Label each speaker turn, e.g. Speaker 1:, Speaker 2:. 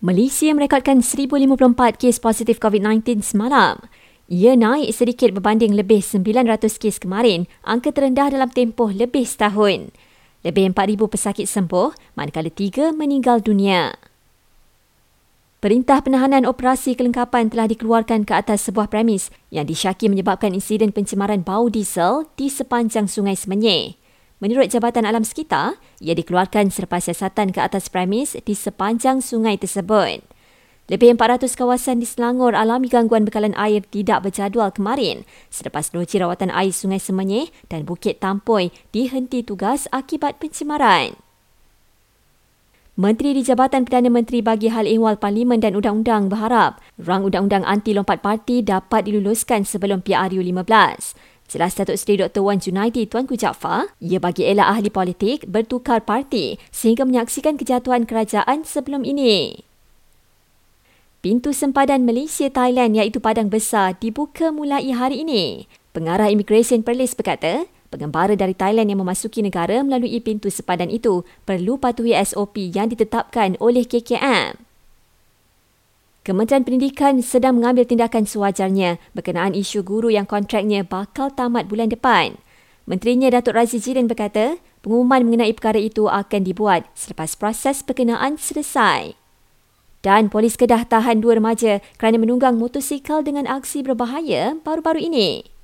Speaker 1: Malaysia merekodkan 1054 kes positif COVID-19 semalam. Ia naik sedikit berbanding lebih 900 kes kemarin, angka terendah dalam tempoh lebih setahun. Lebih 4,000 pesakit sembuh, manakala tiga meninggal dunia. Perintah penahanan operasi kelengkapan telah dikeluarkan ke atas sebuah premis yang disyaki menyebabkan insiden pencemaran bau diesel di sepanjang Sungai Semenyih. Menurut Jabatan Alam Sekitar, ia dikeluarkan selepas siasatan ke atas premis di sepanjang sungai tersebut. Lebih 400 kawasan di Selangor alami gangguan bekalan air tidak berjadual kemarin selepas loji rawatan air Sungai Semenyih dan Bukit Tampoi dihenti tugas akibat pencemaran. Menteri di Jabatan Perdana Menteri bagi Hal Ehwal Parlimen dan Undang-Undang berharap rang undang-undang anti lompat parti dapat diluluskan sebelum PRU 15. Jelas Datuk Seri Dr. Wan Junaidi Tuanku Jaafar, ia bagi elak ahli politik bertukar parti sehingga menyaksikan kejatuhan kerajaan sebelum ini. Pintu sempadan Malaysia-Thailand iaitu Padang Besar dibuka mulai hari ini. Pengarah Immigration Perlis berkata, pengembara dari Thailand yang memasuki negara melalui pintu sempadan itu perlu patuhi SOP yang ditetapkan oleh KKM. Kementerian Pendidikan sedang mengambil tindakan sewajarnya berkenaan isu guru yang kontraknya bakal tamat bulan depan. Menterinya Datuk Razi Jirin berkata, pengumuman mengenai perkara itu akan dibuat selepas proses perkenaan selesai. Dan polis Kedah tahan dua remaja kerana menunggang motosikal dengan aksi berbahaya baru-baru ini.